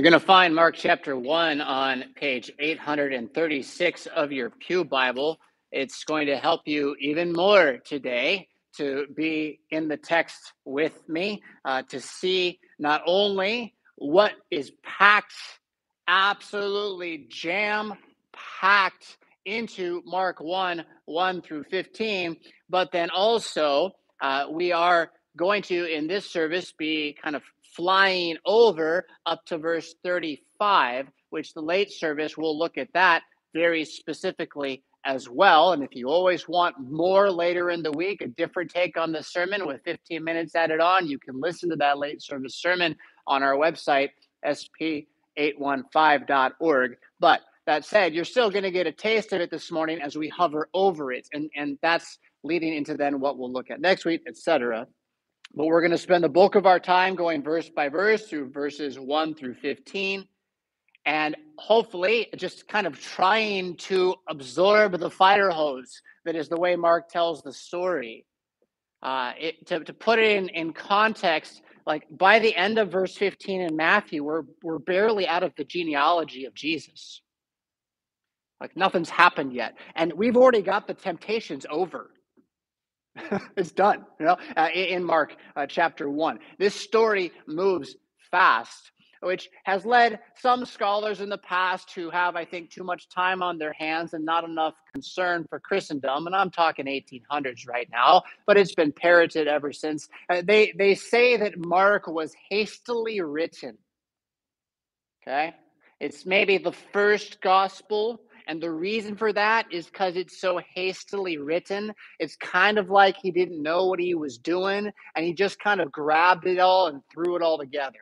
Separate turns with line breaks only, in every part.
You're going to find Mark chapter 1 on page 836 of your Pew Bible. It's going to help you even more today to be in the text with me, uh, to see not only what is packed, absolutely jam packed into Mark 1 1 through 15, but then also uh, we are going to, in this service, be kind of flying over up to verse 35, which the late service will look at that very specifically as well. And if you always want more later in the week, a different take on the sermon with 15 minutes added on, you can listen to that late service sermon on our website, sp815.org. But that said, you're still going to get a taste of it this morning as we hover over it. And, and that's leading into then what we'll look at next week, etc. But we're going to spend the bulk of our time going verse by verse through verses 1 through 15 and hopefully just kind of trying to absorb the fire hose that is the way Mark tells the story. Uh, it, to, to put it in, in context, like by the end of verse 15 in Matthew, we're, we're barely out of the genealogy of Jesus. Like nothing's happened yet. And we've already got the temptations over. it's done, you know, uh, in Mark uh, chapter 1. This story moves fast, which has led some scholars in the past who have, I think, too much time on their hands and not enough concern for Christendom. And I'm talking 1800s right now, but it's been parroted ever since. Uh, they, they say that Mark was hastily written. Okay. It's maybe the first gospel and the reason for that is because it's so hastily written. It's kind of like he didn't know what he was doing and he just kind of grabbed it all and threw it all together.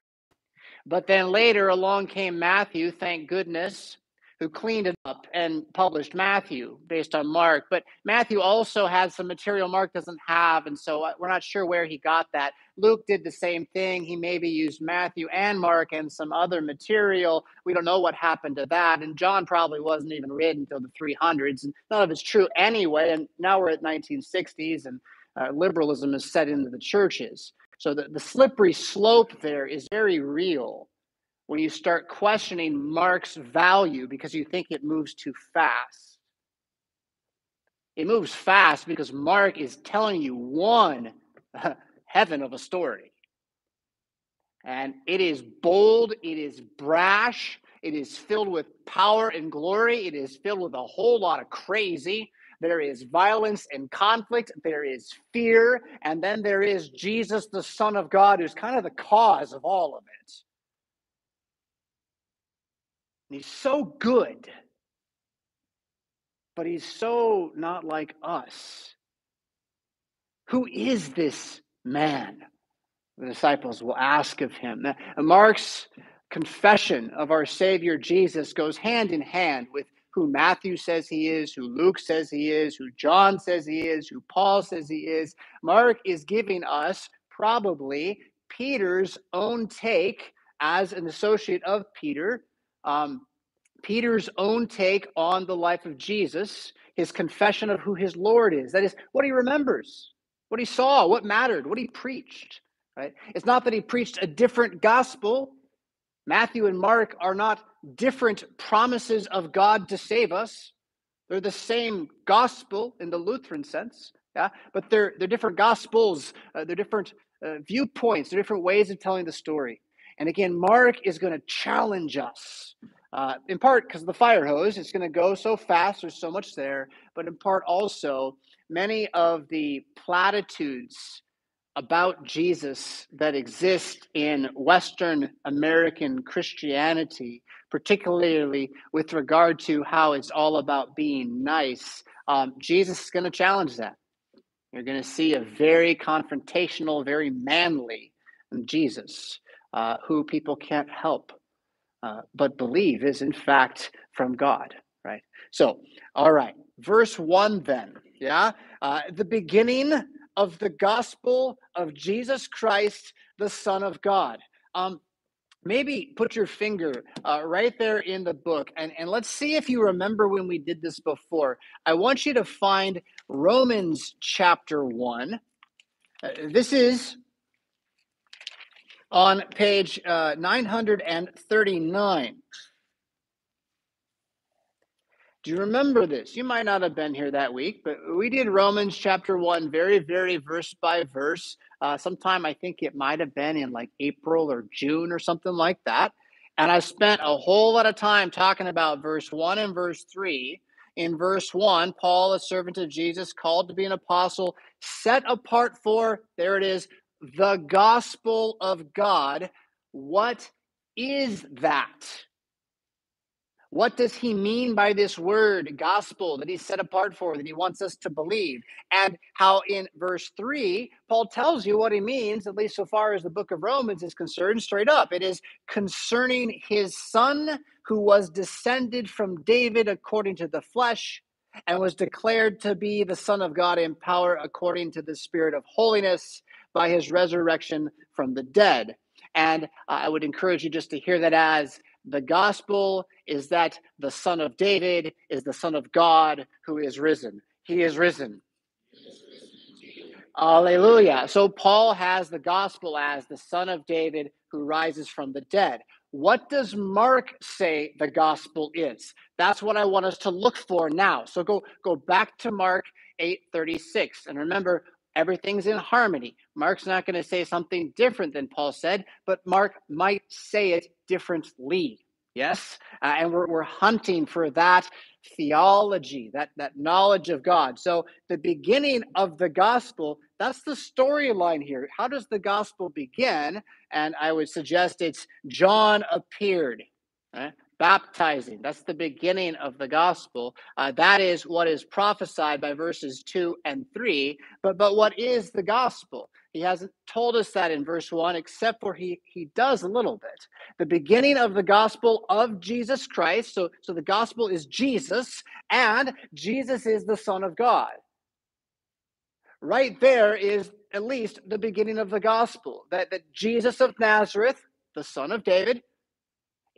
But then later along came Matthew, thank goodness, who cleaned it up and published Matthew based on Mark. But Matthew also had some material Mark doesn't have, and so uh, we're not sure where he got that. Luke did the same thing. He maybe used Matthew and Mark and some other material. We don't know what happened to that. And John probably wasn't even written until the 300s, and none of it's true anyway. And now we're at 1960s, and uh, liberalism is set into the churches. So the, the slippery slope there is very real when you start questioning Mark's value because you think it moves too fast. It moves fast because Mark is telling you one heaven of a story. And it is bold, it is brash, it is filled with power and glory, it is filled with a whole lot of crazy. There is violence and conflict, there is fear, and then there is Jesus, the Son of God, who's kind of the cause of all of it. And he's so good, but he's so not like us. Who is this man? The disciples will ask of him. Now, Mark's confession of our Savior Jesus goes hand in hand with who Matthew says he is, who Luke says he is, who John says he is, who Paul says he is. Mark is giving us probably Peter's own take as an associate of Peter um, Peter's own take on the life of Jesus, his confession of who his Lord is. That is what he remembers, what he saw, what mattered, what he preached. Right? It's not that he preached a different gospel. Matthew and Mark are not different promises of God to save us. They're the same gospel in the Lutheran sense, yeah, but they're they're different gospels. Uh, they're different uh, viewpoints. They're different ways of telling the story. And again, Mark is going to challenge us, uh, in part because of the fire hose. It's going to go so fast, there's so much there, but in part also, many of the platitudes about Jesus that exist in Western American Christianity, particularly with regard to how it's all about being nice, um, Jesus is going to challenge that. You're going to see a very confrontational, very manly Jesus uh, who people can't help uh, but believe is in fact from God, right? So, all right, verse one then, yeah, uh, the beginning of the gospel of Jesus Christ, the Son of God. Um, maybe put your finger uh, right there in the book and, and let's see if you remember when we did this before. I want you to find Romans chapter 1. Uh, this is On page uh, 939. Do you remember this? You might not have been here that week, but we did Romans chapter 1 very, very verse by verse. Uh, sometime I think it might have been in like April or June or something like that. And I spent a whole lot of time talking about verse 1 and verse 3. In verse 1, Paul, a servant of Jesus, called to be an apostle, set apart for, there it is, the gospel of God. What is that? What does he mean by this word, gospel, that he's set apart for, that he wants us to believe? And how in verse 3, Paul tells you what he means, at least so far as the book of Romans is concerned, straight up. It is concerning his son who was descended from David according to the flesh and was declared to be the Son of God in power according to the Spirit of holiness by his resurrection from the dead. And I would encourage you just to hear that as the gospel is that the Son of David is the Son of God who is risen. He is risen. Hallelujah. So Paul has the gospel as the Son of David who rises from the dead. What does Mark say the gospel is? That's what I want us to look for now. So go go back to Mark 8:36 and remember everything's in harmony. Mark's not going to say something different than Paul said, but Mark might say it differently. Yes? Uh, and we're, we're hunting for that theology, that, that knowledge of God. So, the beginning of the gospel, that's the storyline here. How does the gospel begin? And I would suggest it's John appeared. Right? Baptizing. That's the beginning of the gospel. Uh, that is what is prophesied by verses 2 and 3. But, but what is the gospel? He hasn't told us that in verse 1, except for he, he does a little bit. The beginning of the gospel of Jesus Christ. So, so the gospel is Jesus, and Jesus is the Son of God. Right there is at least the beginning of the gospel that, that Jesus of Nazareth, the son of David,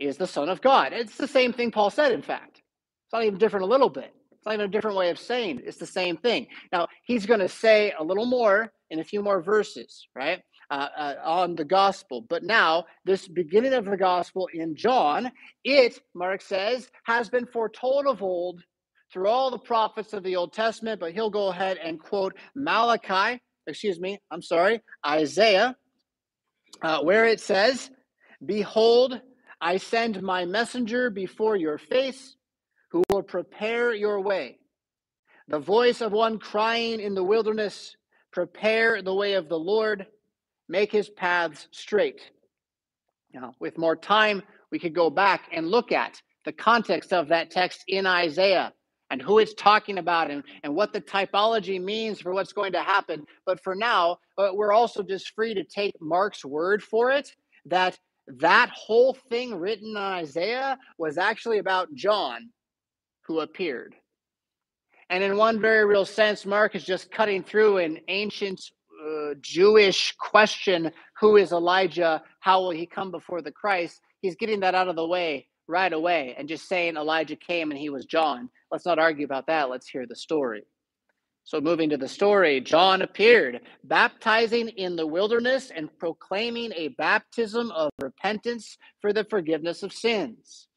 is the Son of God. It's the same thing Paul said, in fact. It's not even different a little bit. It's not even a different way of saying it. It's the same thing. Now, he's going to say a little more in a few more verses, right, uh, uh, on the gospel. But now, this beginning of the gospel in John, it, Mark says, has been foretold of old through all the prophets of the Old Testament, but he'll go ahead and quote Malachi, excuse me, I'm sorry, Isaiah, uh, where it says, Behold, I send my messenger before your face who will prepare your way. The voice of one crying in the wilderness, prepare the way of the Lord, make his paths straight. Now, with more time, we could go back and look at the context of that text in Isaiah and who it's talking about and, and what the typology means for what's going to happen. But for now, uh, we're also just free to take Mark's word for it that that whole thing written in Isaiah was actually about John who appeared. And in one very real sense, Mark is just cutting through an ancient uh, Jewish question who is Elijah? How will he come before the Christ? He's getting that out of the way right away and just saying Elijah came and he was John. Let's not argue about that. Let's hear the story. So, moving to the story, John appeared, baptizing in the wilderness and proclaiming a baptism of repentance for the forgiveness of sins.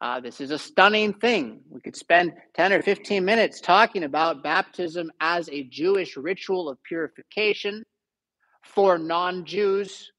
Uh, this is a stunning thing. We could spend 10 or 15 minutes talking about baptism as a Jewish ritual of purification for non Jews,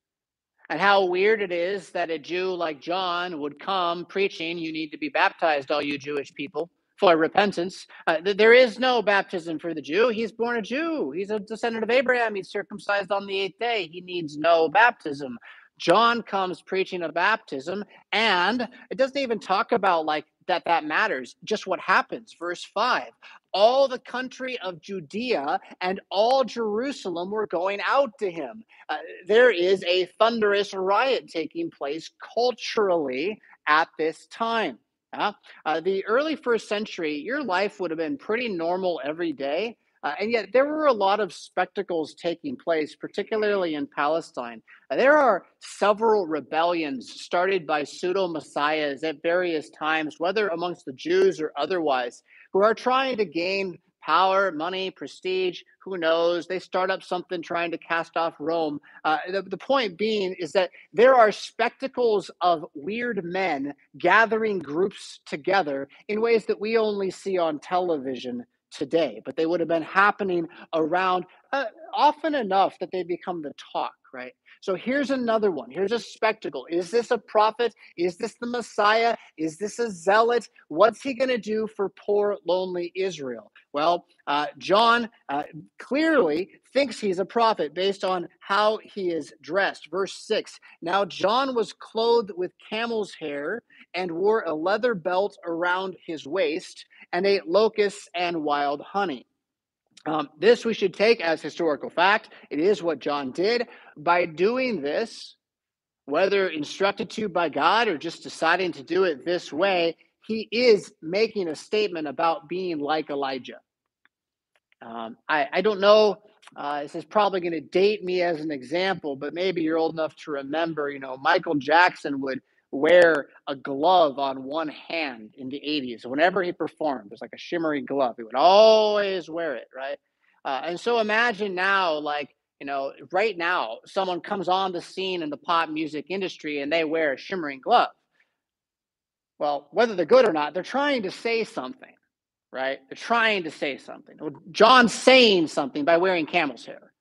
and how weird it is that a Jew like John would come preaching, You need to be baptized, all you Jewish people for repentance. Uh, there is no baptism for the Jew. He's born a Jew. He's a descendant of Abraham. He's circumcised on the eighth day. He needs no baptism. John comes preaching a baptism, and it doesn't even talk about like that that matters, just what happens. Verse 5 All the country of Judea and all Jerusalem were going out to him. Uh, there is a thunderous riot taking place culturally at this time. Yeah. Uh, the early first century, your life would have been pretty normal every day. Uh, and yet, there were a lot of spectacles taking place, particularly in Palestine. Uh, there are several rebellions started by pseudo messiahs at various times, whether amongst the Jews or otherwise, who are trying to gain power, money, prestige, who knows? They start up something trying to cast off Rome. Uh, the, the point being is that there are spectacles of weird men gathering groups together in ways that we only see on television today, but they would have been happening around uh, often enough that they become the talk, right? So here's another one. Here's a spectacle. Is this a prophet? Is this the Messiah? Is this a zealot? What's he going to do for poor, lonely Israel? Well, uh, John uh, clearly thinks he's a prophet based on how he is dressed. Verse 6 Now John was clothed with camel's hair and wore a leather belt around his waist and ate locusts and wild honey. Um, this we should take as historical fact. It is what John did. By doing this, whether instructed to by God or just deciding to do it this way, he is making a statement about being like Elijah. Um, I, I, don't know. Uh, this is probably going to date me as an example, but maybe you're old enough to remember. You know, Michael Jackson would wear a glove on one hand in the 80s. Whenever he performed, it was like a shimmery glove. He would always wear it, right? Uh, and so imagine now, like, you know, right now, someone comes on the scene in the pop music industry and they wear a shimmering glove. Well, whether they're good or not, they're trying to say something, right? They're trying to say something. John's saying something by wearing camel's hair.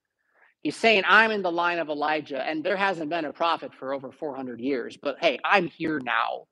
He's saying, I'm in the line of Elijah, and there hasn't been a prophet for over 400 years, but hey, I'm here now.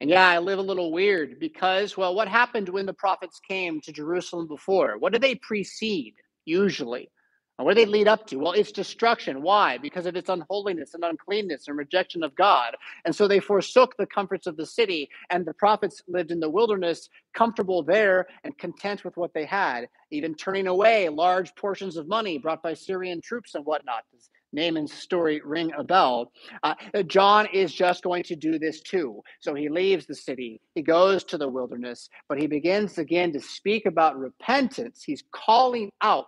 And yeah, I live a little weird because, well, what happened when the prophets came to Jerusalem before? What did they precede, usually? And what do they lead up to? Well, it's destruction. Why? Because of its unholiness and uncleanness and rejection of God. And so they forsook the comforts of the city, and the prophets lived in the wilderness, comfortable there and content with what they had, even turning away large portions of money brought by Syrian troops and whatnot. Naaman's story ring a bell? Uh, John is just going to do this too. So he leaves the city, he goes to the wilderness, but he begins again to speak about repentance. He's calling out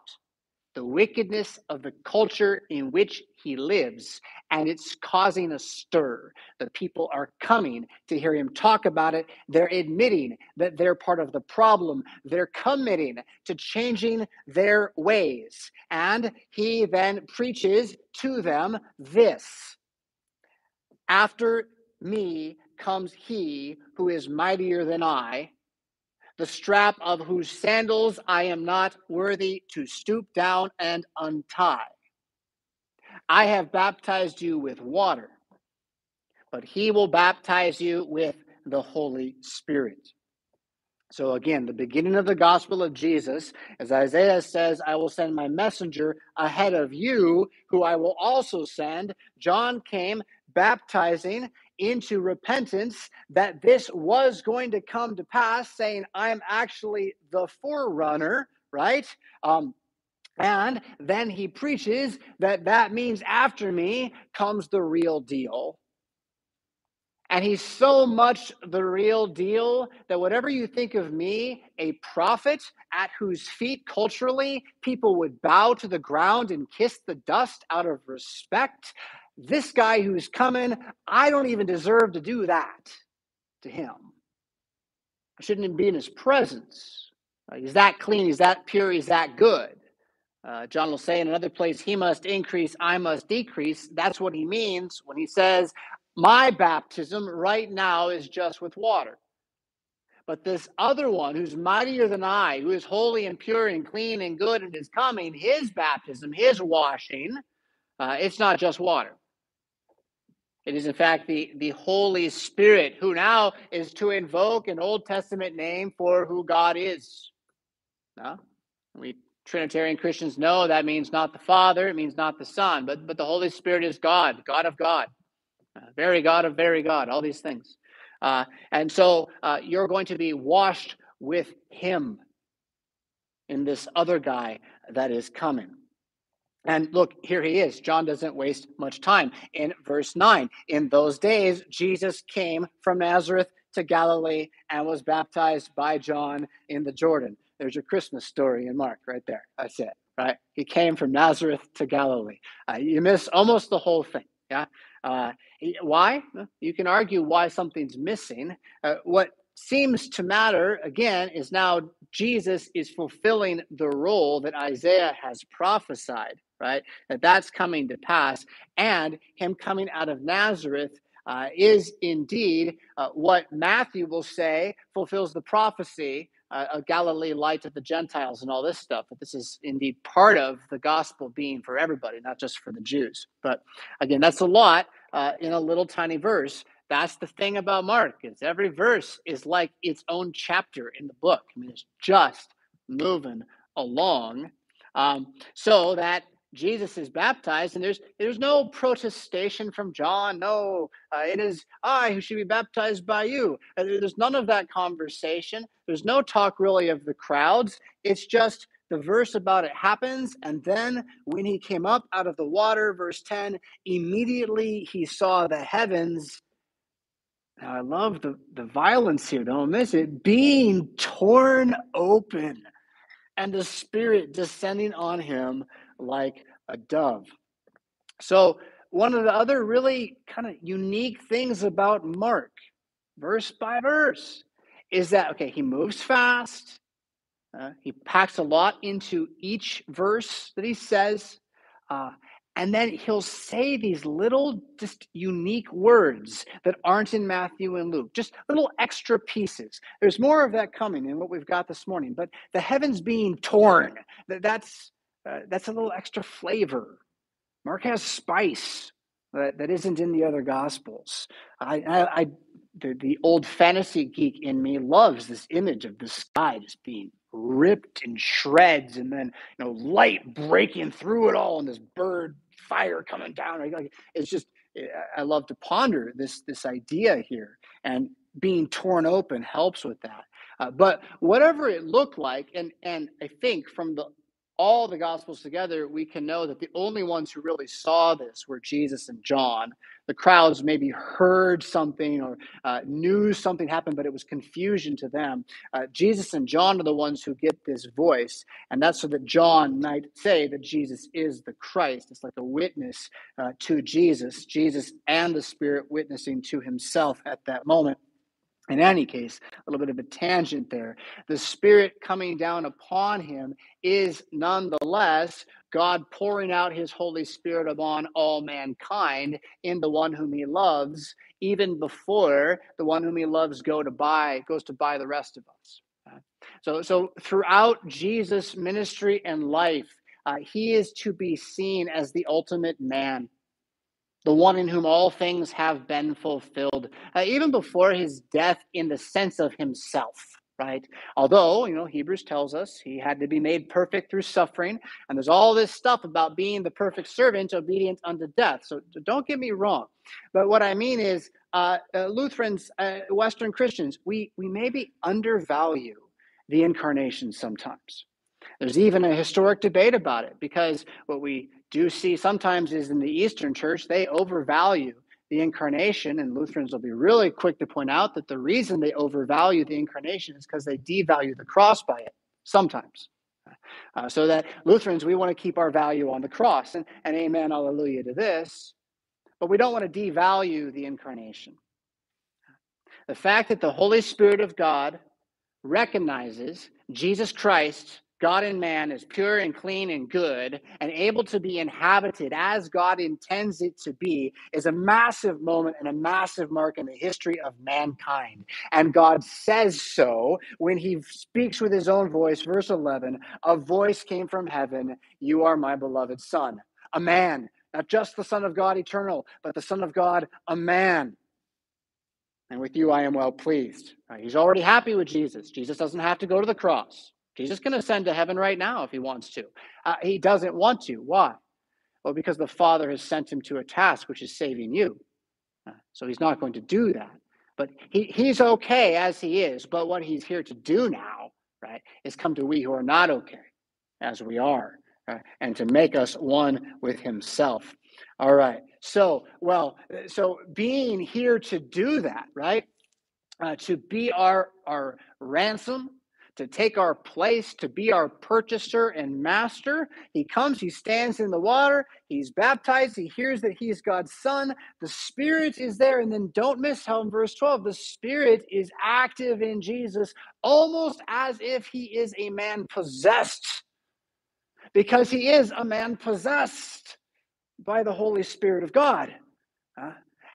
the wickedness of the culture in which he lives, and it's causing a stir. The people are coming to hear him talk about it. They're admitting that they're part of the problem. They're committing to changing their ways. And he then preaches to them this After me comes he who is mightier than I the strap of whose sandals I am not worthy to stoop down and untie. I have baptized you with water, but he will baptize you with the Holy Spirit. So, again, the beginning of the gospel of Jesus, as Isaiah says, I will send my messenger ahead of you, who I will also send. John came baptizing into repentance that this was going to come to pass, saying, I'm actually the forerunner, right? Um, and then he preaches that that means after me comes the real deal. And he's so much the real deal that whatever you think of me, a prophet at whose feet culturally people would bow to the ground and kiss the dust out of respect, this guy who's coming, I don't even deserve to do that to him. I shouldn't even be in his presence. He's that clean, he's that pure, he's that good. Uh, John will say in another place, He must increase, I must decrease. That's what he means when he says, My baptism right now is just with water. But this other one who's mightier than I, who is holy and pure and clean and good and is coming, his baptism, his washing, uh, it's not just water. It is, in fact, the, the Holy Spirit who now is to invoke an Old Testament name for who God is. We Trinitarian Christians know that means not the Father, it means not the Son, but, but the Holy Spirit is God, God of God, uh, very God of very God, all these things. Uh, and so uh, you're going to be washed with Him in this other guy that is coming. And look, here he is. John doesn't waste much time. In verse 9, in those days, Jesus came from Nazareth to Galilee and was baptized by John in the Jordan. There's your Christmas story in Mark right there. That's it, right? He came from Nazareth to Galilee. Uh, you miss almost the whole thing. Yeah. Uh, why? You can argue why something's missing. Uh, what seems to matter, again, is now Jesus is fulfilling the role that Isaiah has prophesied, right? That that's coming to pass. And him coming out of Nazareth uh, is indeed uh, what Matthew will say fulfills the prophecy uh, of Galilee light of the Gentiles and all this stuff. But this is indeed part of the gospel being for everybody, not just for the Jews. But again, that's a lot uh, in a little tiny verse. That's the thing about Mark is every verse is like its own chapter in the book. I mean, it's just moving along. Um, so that Jesus is baptized, and there's there's no protestation from John. No, uh, it is I who should be baptized by you. Uh, there's none of that conversation. There's no talk really of the crowds. It's just the verse about it happens, and then when he came up out of the water, verse ten, immediately he saw the heavens. Now I love the the violence here. Don't miss it. Being torn open, and the Spirit descending on him like a dove. So, one of the other really kind of unique things about Mark, verse by verse, is that, okay, he moves fast. Uh, he packs a lot into each verse that he says. Uh, and then he'll say these little, just unique words that aren't in Matthew and Luke, just little extra pieces. There's more of that coming in what we've got this morning. But the heavens being torn, that's, uh, that's a little extra flavor. Mark has spice that, that isn't in the other gospels. I, I, I the, the old fantasy geek in me loves this image of the sky just being ripped in shreds and then you know light breaking through it all and this bird fire coming down. It's just i love to ponder this this idea here and being torn open helps with that. Uh, but whatever it looked like and and i think from the all the gospels together, we can know that the only ones who really saw this were Jesus and John. The crowds maybe heard something or uh, knew something happened, but it was confusion to them. Uh, Jesus and John are the ones who get this voice, and that's so that John might say that Jesus is the Christ. It's like a witness uh, to Jesus, Jesus and the Spirit witnessing to himself at that moment. In any case, a little bit of a tangent there. The Spirit coming down upon him is nonetheless God pouring out his Holy Spirit upon all mankind in the one whom he loves, even before the one whom he loves go to buy, goes to buy the rest of us. So, so throughout Jesus' ministry and life, uh, he is to be seen as the ultimate man the one in whom all things have been fulfilled, uh, even before his death in the sense of himself, right? Although, you know, Hebrews tells us he had to be made perfect through suffering, and there's all this stuff about being the perfect servant, obedient unto death. So don't get me wrong. But what I mean is, uh, uh, Lutherans, uh, Western Christians, we, we maybe undervalue the incarnation sometimes. There's even a historic debate about it because what we do see sometimes is in the Eastern Church, they overvalue the incarnation, and Lutherans will be really quick to point out that the reason they overvalue the incarnation is because they devalue the cross by it sometimes. Uh, so that Lutherans, we want to keep our value on the cross, and, and amen, hallelujah to this, but we don't want to devalue the incarnation. The fact that the Holy Spirit of God recognizes Jesus Christ God and man is pure and clean and good and able to be inhabited as God intends it to be is a massive moment and a massive mark in the history of mankind. And God says so when he speaks with his own voice. Verse 11 A voice came from heaven, You are my beloved Son. A man, not just the Son of God eternal, but the Son of God, a man. And with you I am well pleased. Right, he's already happy with Jesus. Jesus doesn't have to go to the cross. Jesus can ascend to heaven right now if he wants to. Uh, he doesn't want to. Why? Well, because the Father has sent him to a task which is saving you. Uh, so he's not going to do that. But he, he's okay as he is. But what he's here to do now, right, is come to we who are not okay as we are uh, and to make us one with himself. All right. So, well, so being here to do that, right, uh, to be our, our ransom, to take our place, to be our purchaser and master. He comes, he stands in the water, he's baptized, he hears that he's God's son. The Spirit is there. And then don't miss how in verse 12, the Spirit is active in Jesus almost as if he is a man possessed, because he is a man possessed by the Holy Spirit of God.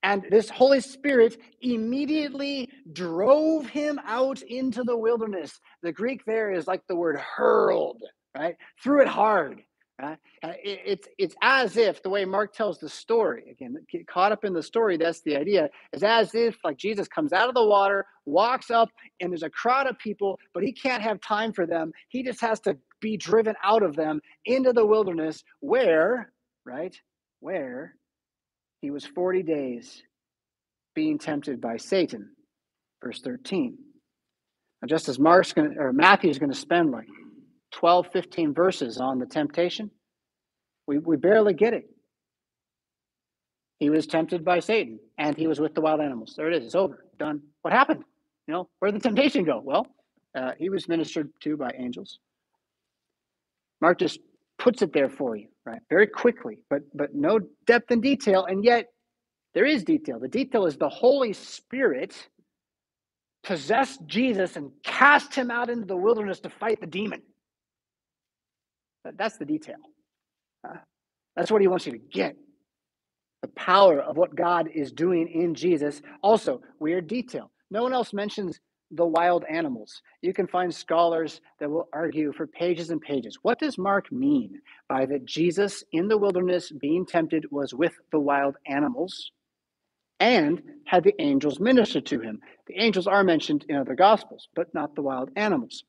And this Holy Spirit immediately drove him out into the wilderness. The Greek there is like the word hurled, right? Threw it hard. Right? Uh, it's it's as if the way Mark tells the story again, get caught up in the story. That's the idea. Is as if like Jesus comes out of the water, walks up, and there's a crowd of people, but he can't have time for them. He just has to be driven out of them into the wilderness, where right, where he was 40 days being tempted by Satan. Verse 13. Now, just as Mark's going or Matthew's going to spend like 12, 15 verses on the temptation, we, we barely get it. He was tempted by Satan and he was with the wild animals. There it is. It's over. Done. What happened? You know, where did the temptation go? Well, uh, he was ministered to by angels. Mark just puts it there for you, right? Very quickly, but but no depth and detail, and yet there is detail. The detail is the Holy Spirit possessed Jesus and cast him out into the wilderness to fight the demon. That's the detail. Uh, that's what he wants you to get. The power of what God is doing in Jesus. Also, weird detail. No one else mentions the wild animals. You can find scholars that will argue for pages and pages. What does Mark mean by that Jesus in the wilderness being tempted was with the wild animals and had the angels minister to him? The angels are mentioned in other gospels, but not the wild animals.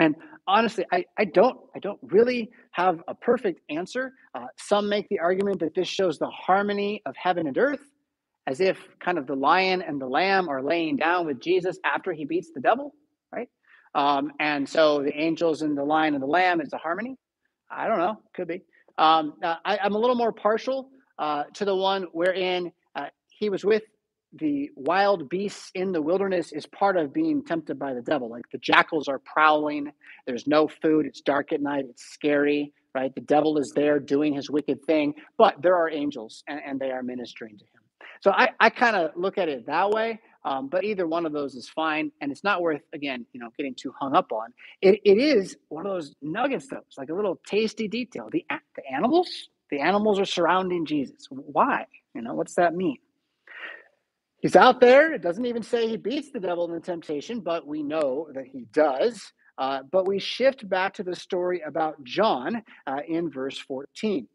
And honestly, I, I don't I don't really have a perfect answer. Uh, some make the argument that this shows the harmony of heaven and earth as if kind of the lion and the lamb are laying down with Jesus after he beats the devil, right? Um, and so the angels and the lion and the lamb is a harmony. I don't know, could be. Um, uh, I, am a little more partial uh, to the one wherein uh, he was with the wild beasts in the wilderness is part of being tempted by the devil. Like the jackals are prowling, there's no food, it's dark at night, it's scary, right? The devil is there doing his wicked thing, but there are angels and, and they are ministering to him. So I, I kind of look at it that way. Um, but either one of those is fine, and it's not worth again, you know, getting too hung up on. It, it is one of those nuggets, though. It's like a little tasty detail. The the animals, the animals are surrounding Jesus. Why? You know, what's that mean? He's out there. It doesn't even say he beats the devil in the temptation, but we know that he does. Uh, but we shift back to the story about John uh, in verse 14.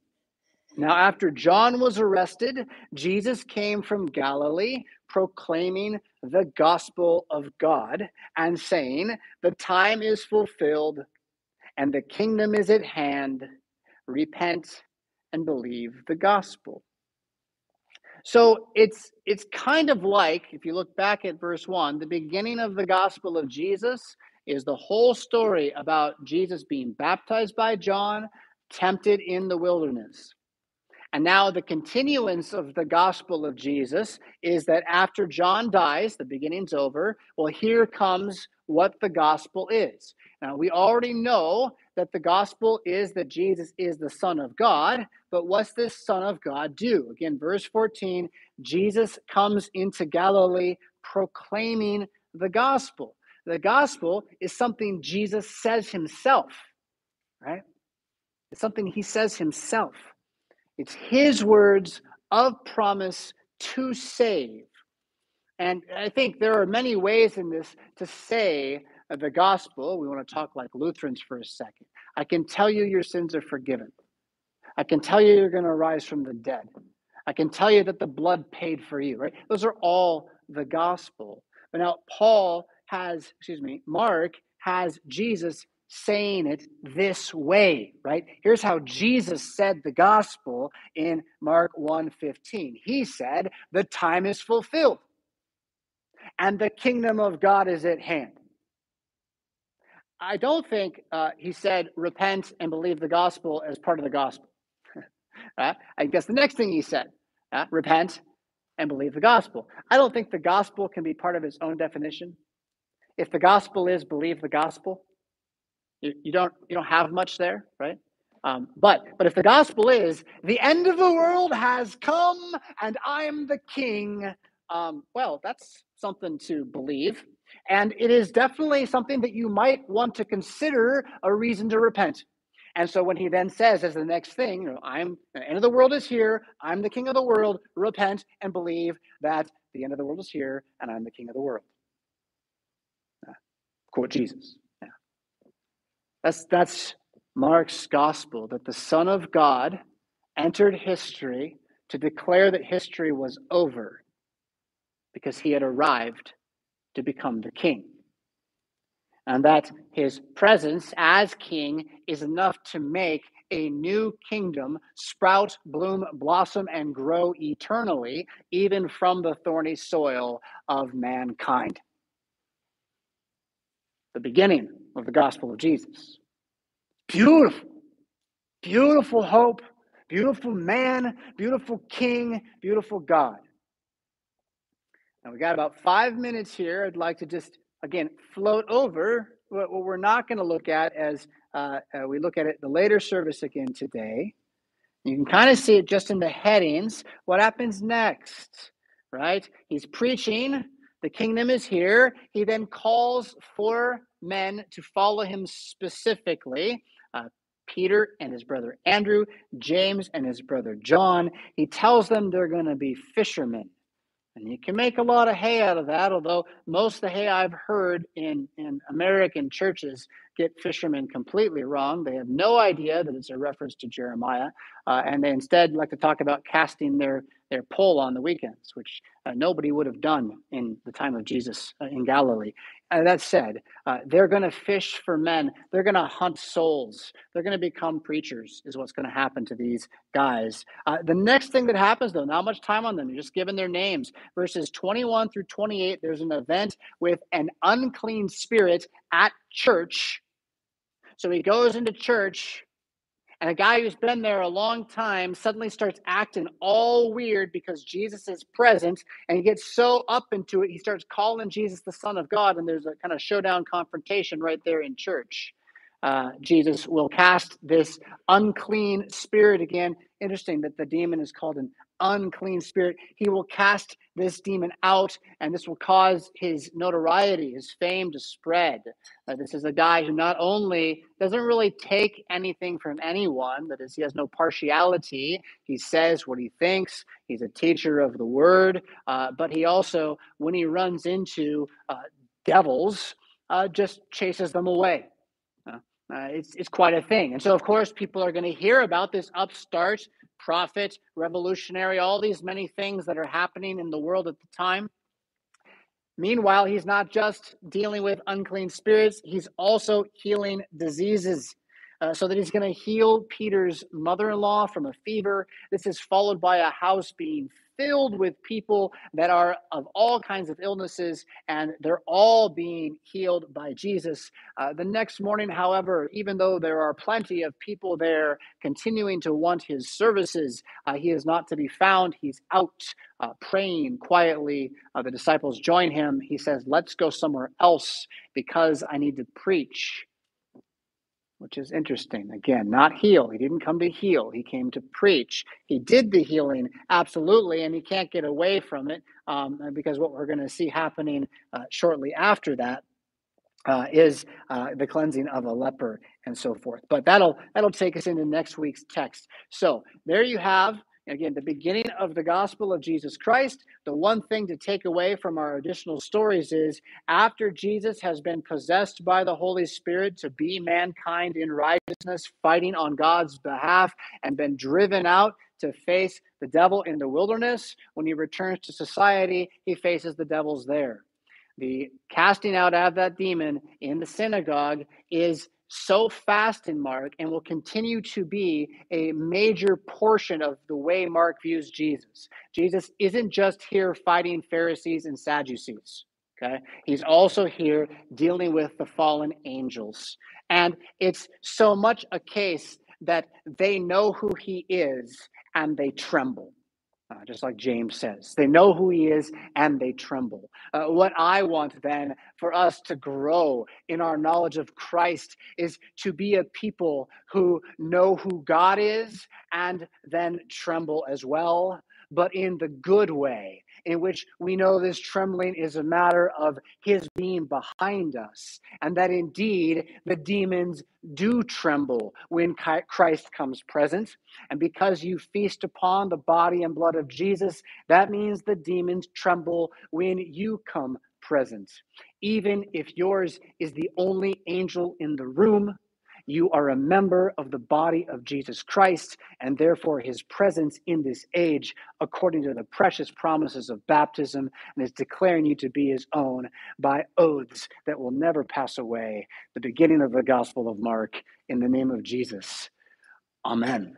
Now, after John was arrested, Jesus came from Galilee proclaiming the gospel of God and saying, The time is fulfilled and the kingdom is at hand. Repent and believe the gospel. So it's it's kind of like if you look back at verse 1, the beginning of the gospel of Jesus is the whole story about Jesus being baptized by John, tempted in the wilderness. And now the continuance of the gospel of Jesus is that after John dies, the beginning's over. Well, here comes what the gospel is. Now, we already know that the gospel is that Jesus is the Son of God, but what's this Son of God do? Again, verse 14 Jesus comes into Galilee proclaiming the gospel. The gospel is something Jesus says himself, right? It's something he says himself. It's his words of promise to save. And I think there are many ways in this to say the gospel. We want to talk like Lutherans for a second. I can tell you your sins are forgiven. I can tell you you're going to rise from the dead. I can tell you that the blood paid for you, right? Those are all the gospel. But now Paul has, excuse me, Mark has Jesus saying it this way, right? Here's how Jesus said the gospel in Mark 1:15. He said, "The time is fulfilled and the kingdom of God is at hand." I don't think uh, he said repent and believe the gospel as part of the gospel. uh, I guess the next thing he said, uh, repent and believe the gospel. I don't think the gospel can be part of its own definition. If the gospel is believe the gospel, You, you don't you don't have much there, right? Um, but but if the gospel is the end of the world has come and I'm the king, um, well, that's something to believe, and it is definitely something that you might want to consider a reason to repent. And so when he then says as the next thing, you know, I'm the end of the world is here, I'm the king of the world, repent and believe that the end of the world is here and I'm the king of the world. Uh, quote Jesus. That's that's Mark's gospel that the Son of God entered history to declare that history was over because he had arrived to become the king and that his presence as king is enough to make a new kingdom sprout, bloom, blossom, and grow eternally, even from the thorny soil of mankind. The beginning of the gospel of Jesus. Beautiful, beautiful hope, beautiful man, beautiful king, beautiful God. Now we got about five minutes here. I'd like to just again, float over what, what we're not going to look at as uh, uh, we look at it the later service again today. You can kind of see it just in the headings. What happens next, right? He's preaching, the kingdom is here. He then calls four men to follow him specifically. Uh, Peter and his brother Andrew, James and his brother John. He tells them they're going to be fishermen. And you can make a lot of hay out of that, although most of the hay I've heard in, in American churches get fishermen completely wrong. They have no idea that it's a reference to Jeremiah, uh, and they instead like to talk about casting their, their pole on the weekends, which uh, nobody would have done in the time of Jesus uh, in Galilee. Uh, that said, uh, they're going to fish for men. They're going to hunt souls. They're going to become preachers, is what's going to happen to these guys. Uh, the next thing that happens, though, not much time on them, you're just given their names. Verses 21 through 28, there's an event with an unclean spirit at church. So he goes into church and a guy who's been there a long time suddenly starts acting all weird because Jesus is present and he gets so up into it, he starts calling Jesus the Son of God. And there's a kind of showdown confrontation right there in church. Uh, Jesus will cast this unclean spirit again. Interesting that the demon is called an unclean spirit. He will cast this demon out, and this will cause his notoriety, his fame to spread. Uh, this is a guy who not only doesn't really take anything from anyone, that is, he has no partiality, he says what he thinks, he's a teacher of the word, uh, but he also, when he runs into uh, devils, uh, just chases them away. Uh, uh, it's, it's quite a thing. And so, of course, people are going to hear about this upstart prophet, revolutionary, all these many things that are happening in the world at the time. Meanwhile, he's not just dealing with unclean spirits, he's also healing diseases. Uh, so that he's going to heal Peter's mother in law from a fever. This is followed by a house being filled with people that are of all kinds of illnesses, and they're all being healed by Jesus. Uh, the next morning, however, even though there are plenty of people there continuing to want his services, uh, he is not to be found. He's out uh, praying quietly. Uh, the disciples join him. He says, Let's go somewhere else because I need to preach which is interesting. Again, not heal. He didn't come to heal, he came to preach. He did the healing, absolutely, and he can't get away from it um, because what we're going to see happening uh, shortly after that uh, is uh, the cleansing of a leper and so forth. But that'll that'll take us into next week's text. So there you have Again, the beginning of the gospel of Jesus Christ. The one thing to take away from our additional stories is after Jesus has been possessed by the Holy Spirit to be mankind in righteousness, fighting on God's behalf, and been driven out to face the devil in the wilderness, when he returns to society, he faces the devils there. The casting out of that demon in the synagogue is so fast in Mark and will continue to be a major portion of the way Mark views Jesus. Jesus isn't just here fighting Pharisees and Sadducees. Okay. He's also here dealing with the fallen angels. And it's so much a case that they know who he is and they tremble. Uh, just like James says. They know who he is and they tremble. Uh, what I want then for us to grow in our knowledge of Christ is to be a people who know who God is and then tremble as well, but in the good way, in which we know this trembling is a matter of his being behind us, and that indeed the demons do tremble when Christ comes present. And because you feast upon the body and blood of Jesus, that means the demons tremble when you come present. Even if yours is the only angel in the room, you are a member of the body of Jesus Christ, and therefore his presence in this age, according to the precious promises of baptism, and is declaring you to be his own by oaths that will never pass away. The beginning of the Gospel of Mark, in the name of Jesus. Amen.